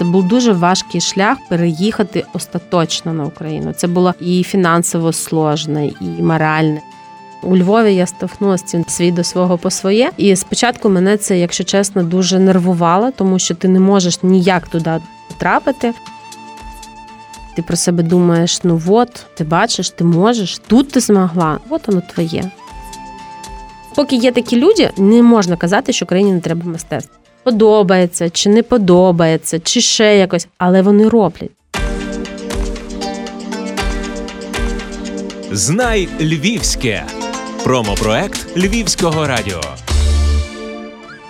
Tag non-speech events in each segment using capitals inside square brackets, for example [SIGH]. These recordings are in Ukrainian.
Це був дуже важкий шлях переїхати остаточно на Україну. Це було і фінансово сложне, і моральне. У Львові я стовхнулася цим свій до свого по своє. І спочатку мене це, якщо чесно, дуже нервувало, тому що ти не можеш ніяк туди потрапити. Ти про себе думаєш, ну от, ти бачиш, ти можеш, тут ти змогла, от воно твоє. Поки є такі люди, не можна казати, що країні не треба мистецтва. Подобається, чи не подобається, чи ще якось, але вони роблять. Знай Львівське. Промопроект Львівського радіо.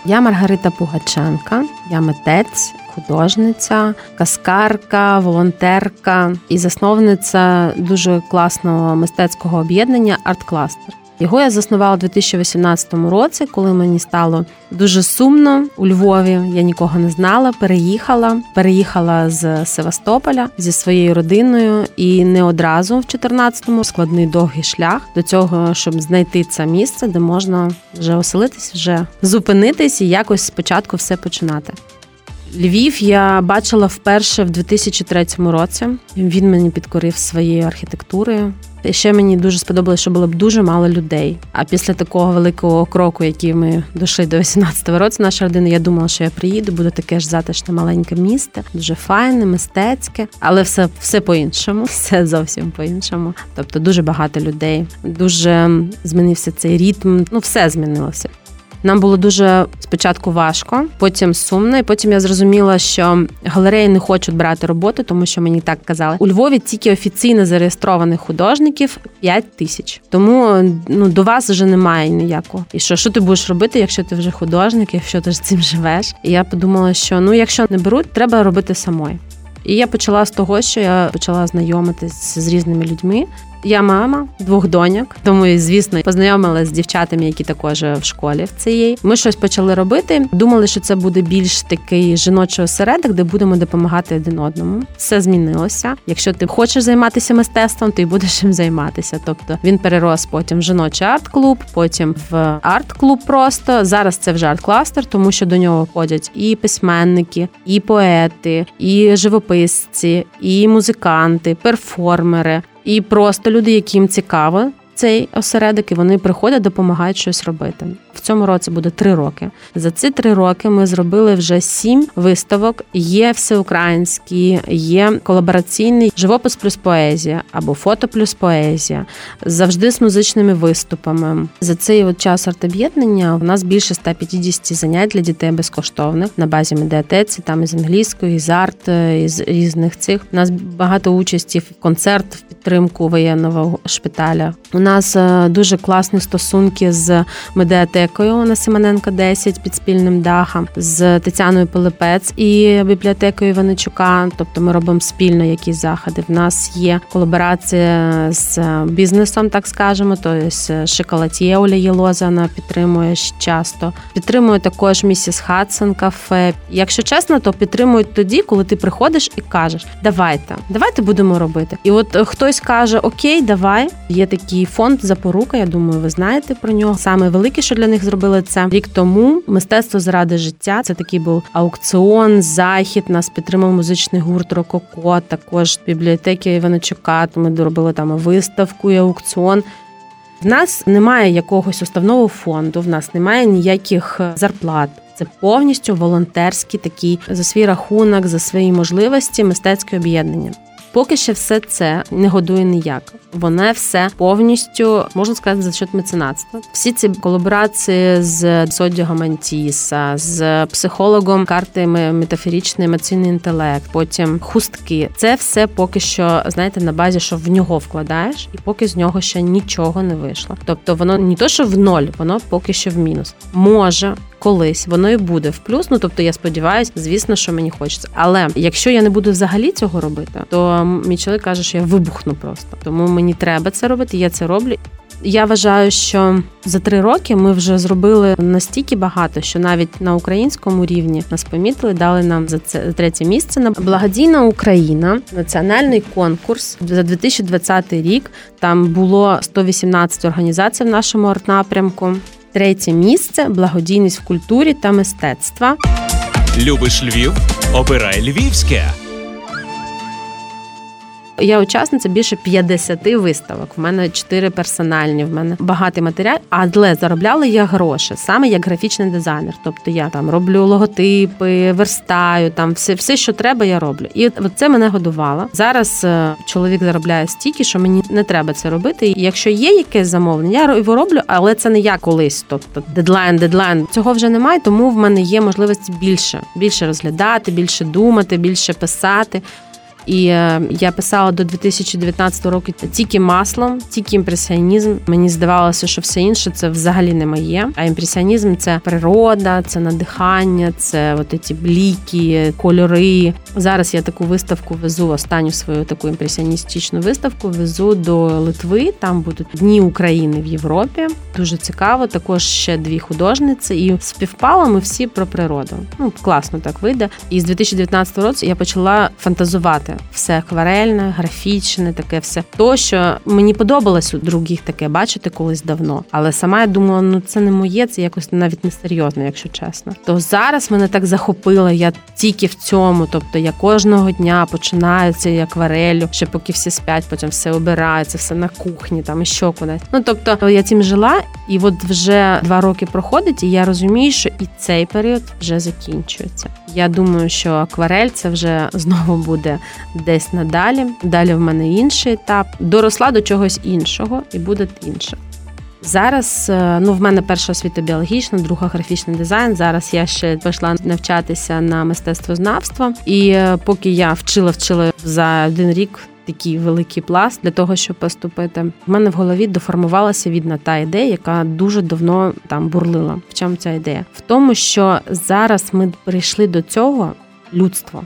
Я Маргарита Пугаченка, я митець, художниця, каскарка, волонтерка і засновниця дуже класного мистецького об'єднання Арт-кластер. Його я заснувала у 2018 році, коли мені стало дуже сумно у Львові. Я нікого не знала. Переїхала, переїхала з Севастополя зі своєю родиною, і не одразу в 14-му складний довгий шлях до цього, щоб знайти це місце, де можна вже оселитись, вже зупинитись і якось спочатку все починати. Львів я бачила вперше в 2003 році. Він мені підкорив своєю архітектурою. І ще мені дуже сподобалося, що було б дуже мало людей. А після такого великого кроку, який ми дійшли до 18-го року, наша родина, я думала, що я приїду, буде таке ж затишне маленьке місто, дуже файне, мистецьке, але все все по-іншому, [LAUGHS] все зовсім по-іншому. Тобто дуже багато людей, дуже змінився цей ритм. Ну, все змінилося. Нам було дуже спочатку важко, потім сумно, і потім я зрозуміла, що галереї не хочуть брати роботи, тому що мені так казали. У Львові тільки офіційно зареєстрованих художників 5 тисяч. Тому ну до вас вже немає ніякого. І що що ти будеш робити, якщо ти вже художник, якщо ти ж цим живеш? І я подумала, що ну якщо не беруть, треба робити самою. І я почала з того, що я почала знайомитись з різними людьми. Я мама двох доньок, тому і, звісно познайомилася з дівчатами, які також в школі в цієї. Ми щось почали робити. Думали, що це буде більш такий жіночий осередок, де будемо допомагати один одному. Все змінилося. Якщо ти хочеш займатися мистецтвом, ти будеш їм займатися. Тобто він перерос потім в жіночий арт-клуб, потім в арт-клуб. Просто зараз це вже арт-кластер, тому що до нього входять і письменники, і поети, і живописці, і музиканти, перформери. І просто люди, яким цікаво цей осередок, і вони приходять, допомагають щось робити. В цьому році буде три роки. За ці три роки ми зробили вже сім виставок. Є всеукраїнські, є колабораційний живопис плюс поезія або фото плюс поезія, завжди з музичними виступами. За цей от час арт-об'єднання у нас більше 150 занять для дітей безкоштовних на базі медіатеці, там із англійської, із арт, із різних цих. У нас багато участі в концерт в підтримку воєнного шпиталя. У нас е, дуже класні стосунки з медіатекою на Симоненка 10 під спільним дахом, з Тетяною Пилипець і бібліотекою Іваничука. Тобто ми робимо спільно якісь заходи. В нас є колаборація з бізнесом, так скажемо. Тобто шоколатьє Оля Єлоза вона підтримує часто. Підтримує також місіс Хадсон кафе. Якщо чесно, то підтримують тоді, коли ти приходиш і кажеш, давайте, давайте будемо робити. І от хтось каже: Окей, давай. Є такий фонд запорука. Я думаю, ви знаєте про нього. Саме велике, що для них зробили це рік тому. Мистецтво заради життя. Це такий був аукціон, захід. Нас підтримав музичний гурт Рококо. Також бібліотеки Іваничука. Ми доробили там виставку і аукціон. В нас немає якогось уставного фонду, в нас немає ніяких зарплат. Це повністю волонтерський такий за свій рахунок, за свої можливості мистецьке об'єднання. Поки що все це не годує ніяк. Воно все повністю можна сказати за счет меценатства. Всі ці колаборації з Содіго Мантіса, з психологом карти метафорічний емоційний інтелект, потім хустки. Це все поки що знаєте на базі, що в нього вкладаєш, і поки з нього ще нічого не вийшло. Тобто воно не то, що в ноль, воно поки що в мінус. Може колись воно і буде в плюс. Ну тобто, я сподіваюся, звісно, що мені хочеться. Але якщо я не буду взагалі цього робити, то мій чоловік каже, що я вибухну просто. Тому мені треба це робити. Я це роблю. Я вважаю, що за три роки ми вже зробили настільки багато, що навіть на українському рівні нас помітили, дали нам за це третє місце на благодійна Україна, національний конкурс за 2020 рік. Там було 118 організацій в нашому арт-напрямку. Третє місце благодійність в культурі та мистецтва. Любиш Львів? Обирай Львівське. Я учасниця більше 50 виставок. В мене 4 персональні, в мене багатий матеріал, але заробляла я гроші саме як графічний дизайнер. Тобто я там роблю логотипи, верстаю, там все, все, що треба, я роблю. І це мене годувало. Зараз е, чоловік заробляє стільки, що мені не треба це робити. Якщо є якесь замовлення, я його роблю, але це не я колись. Тобто дедлайн, дедлайн цього вже немає, тому в мене є можливість більше, більше розглядати, більше думати, більше писати. І е, я писала до 2019 року тільки маслом, тільки імпресіонізм. Мені здавалося, що все інше це взагалі не моє. А імпресіонізм це природа, це надихання, це от ці бліки, кольори. Зараз я таку виставку везу. Останню свою таку імпресіоністичну виставку везу до Литви. Там будуть дні України в Європі. Дуже цікаво. Також ще дві художниці, і співпало ми всі про природу. Ну класно так вийде. І з 2019 року я почала фантазувати все акварельне, графічне, таке все то, що мені подобалось у других таке бачити колись давно. Але сама я думала, ну це не моє, це якось навіть не серйозно, якщо чесно. То зараз мене так захопило, я тільки в цьому. Тобто я кожного дня починаю цей акварелю, ще поки всі спять, потім все обирається, все на кухні, там і що кудись. Ну тобто я цим жила, і от вже два роки проходить, і я розумію, що і цей період вже закінчується. Я думаю, що акварель це вже знову буде десь надалі. Далі в мене інший етап. Доросла до чогось іншого і буде інше. Зараз е, ну в мене перша освіта біологічна, друга графічний дизайн. Зараз я ще пішла навчатися на мистецтвознавство, і е, поки я вчила, вчила за один рік. Такий великий пласт для того, щоб поступити. В мене в голові доформувалася відна та ідея, яка дуже давно там бурлила. В чому ця ідея? В тому, що зараз ми прийшли до цього людство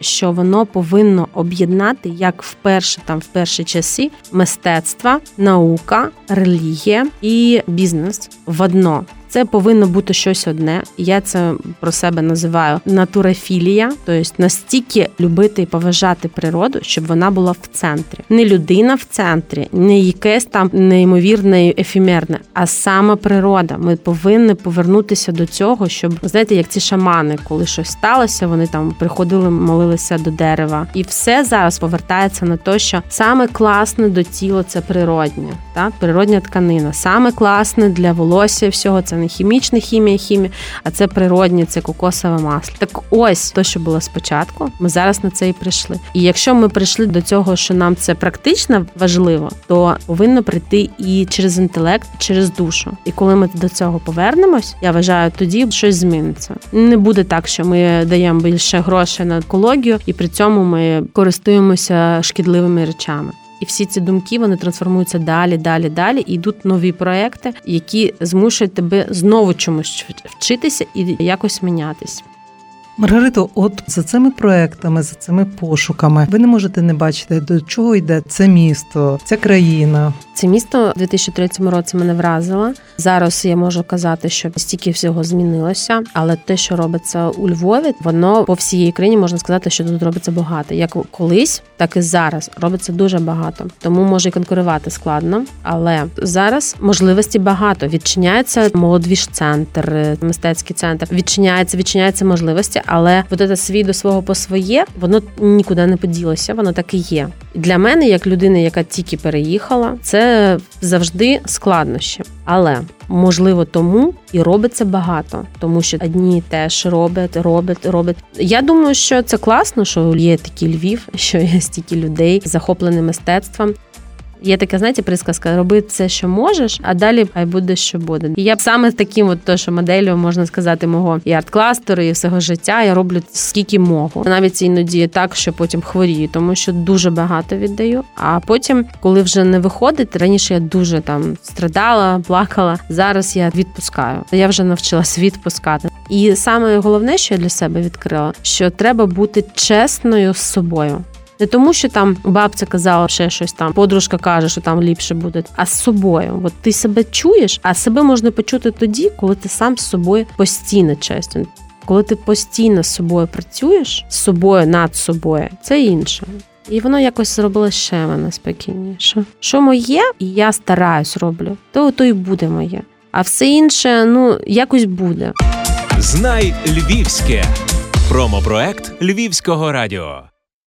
що воно повинно об'єднати як вперше там в перші часи мистецтва, наука, релігія і бізнес в одно. Це повинно бути щось одне. Я це про себе називаю натурафілія, тобто настільки любити і поважати природу, щоб вона була в центрі. Не людина в центрі, не якесь там неймовірне ефімерне, а сама природа. Ми повинні повернутися до цього, щоб знаєте, як ці шамани, коли щось сталося, вони там приходили, молилися до дерева, і все зараз повертається на те, що саме класне до тіла це природнє, та природня тканина. Саме класне для волосся всього це не хімічна хімія, хімія, а це природні, це кокосове масло. Так ось то, що було спочатку, ми зараз на це і прийшли. І якщо ми прийшли до цього, що нам це практично важливо, то повинно прийти і через інтелект, і через душу. І коли ми до цього повернемось, я вважаю, тоді щось зміниться. Не буде так, що ми даємо більше грошей на екологію, і при цьому ми користуємося шкідливими речами. І всі ці думки вони трансформуються далі, далі, далі. І йдуть нові проекти, які змушують тебе знову чомусь вчитися і якось мінятись. Маргарито, от за цими проектами, за цими пошуками, ви не можете не бачити, до чого йде це місто, ця країна. Це місто у 2003 році мене вразило. Зараз я можу казати, що стільки всього змінилося, але те, що робиться у Львові, воно по всій країні можна сказати, що тут робиться багато. Як колись, так і зараз робиться дуже багато. Тому може і конкурувати складно. Але зараз можливості багато. Відчиняється молодвіж центр, мистецький центр. Відчиняється, відчиняються можливості але от це свій до свого по своє, воно нікуди не поділося, воно так і є. Для мене, як людини, яка тільки переїхала, це завжди складнощі. Але можливо тому і робиться багато, тому що одні теж роблять, роблять, роблять. Я думаю, що це класно, що є такий Львів, [LAUGHS] що є стільки людей захоплені мистецтвом. Є така, знаєте, присказка роби все, що можеш, а далі хай буде, що буде. І я саме таким, от то, що моделлю, можна сказати, мого і арт-кластеру, і всього життя я роблю скільки можу. Навіть іноді так, що потім хворію, тому що дуже багато віддаю. А потім, коли вже не виходить, раніше я дуже там страдала, плакала. Зараз я відпускаю. Я вже навчилась відпускати. І саме головне, що я для себе відкрила, що треба бути чесною з собою. Не тому, що там бабця казала ще щось там, подружка каже, що там ліпше буде, а з собою. От ти себе чуєш, а себе можна почути тоді, коли ти сам з собою постійно чесний. Коли ти постійно з собою працюєш, з собою над собою, це інше. І воно якось зробило ще мене спокійніше. Що моє, і я стараюсь роблю, то то й буде моє. А все інше, ну якось буде. Знай Львівське. Промопроект Львівського радіо.